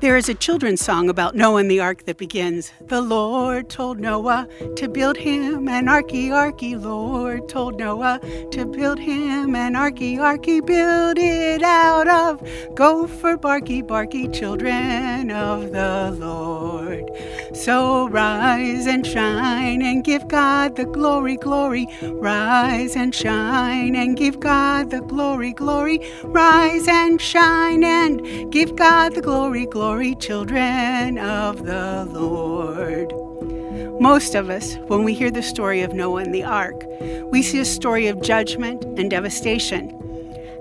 There is a children's song about Noah and the ark that begins The Lord told Noah to build him an arky arky. Lord told Noah to build him an arky arky. Build it out of gopher barky barky children of the Lord. So rise and shine and give God the glory, glory. Rise and shine and give God the glory, glory. Rise and shine and give God the glory, glory glory, children of the Lord. Most of us, when we hear the story of Noah and the ark, we see a story of judgment and devastation.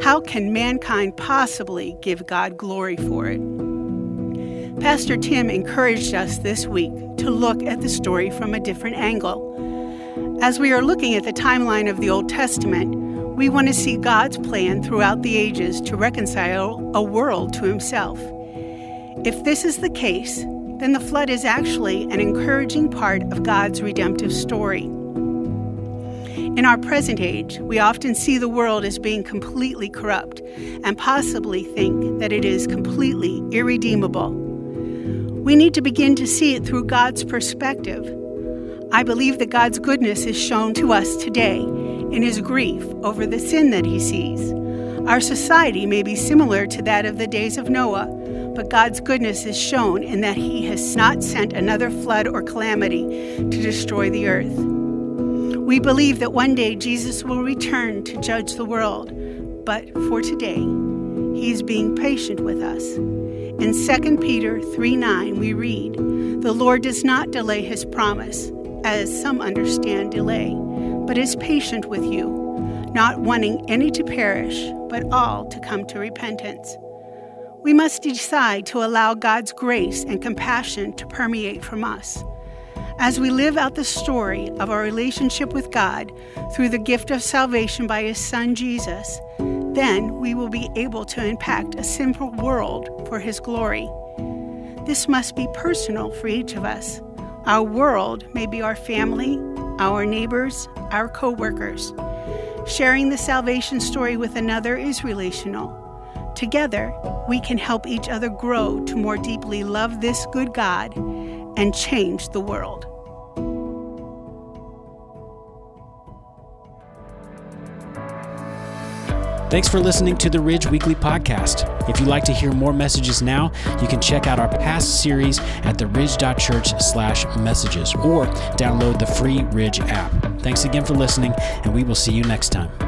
How can mankind possibly give God glory for it? Pastor Tim encouraged us this week to look at the story from a different angle. As we are looking at the timeline of the Old Testament, we want to see God's plan throughout the ages to reconcile a world to Himself. If this is the case, then the flood is actually an encouraging part of God's redemptive story. In our present age, we often see the world as being completely corrupt and possibly think that it is completely irredeemable. We need to begin to see it through God's perspective. I believe that God's goodness is shown to us today in his grief over the sin that he sees. Our society may be similar to that of the days of Noah, but God's goodness is shown in that He has not sent another flood or calamity to destroy the earth. We believe that one day Jesus will return to judge the world, but for today, He is being patient with us. In 2 Peter 3 9, we read, The Lord does not delay His promise, as some understand delay, but is patient with you, not wanting any to perish, but all to come to repentance. We must decide to allow God's grace and compassion to permeate from us. As we live out the story of our relationship with God through the gift of salvation by His Son Jesus, then we will be able to impact a sinful world for His glory. This must be personal for each of us. Our world may be our family, our neighbors, our co workers. Sharing the salvation story with another is relational. Together, we can help each other grow to more deeply love this good God and change the world. Thanks for listening to the Ridge Weekly Podcast. If you'd like to hear more messages now, you can check out our past series at theridge.church slash messages or download the free Ridge app. Thanks again for listening, and we will see you next time.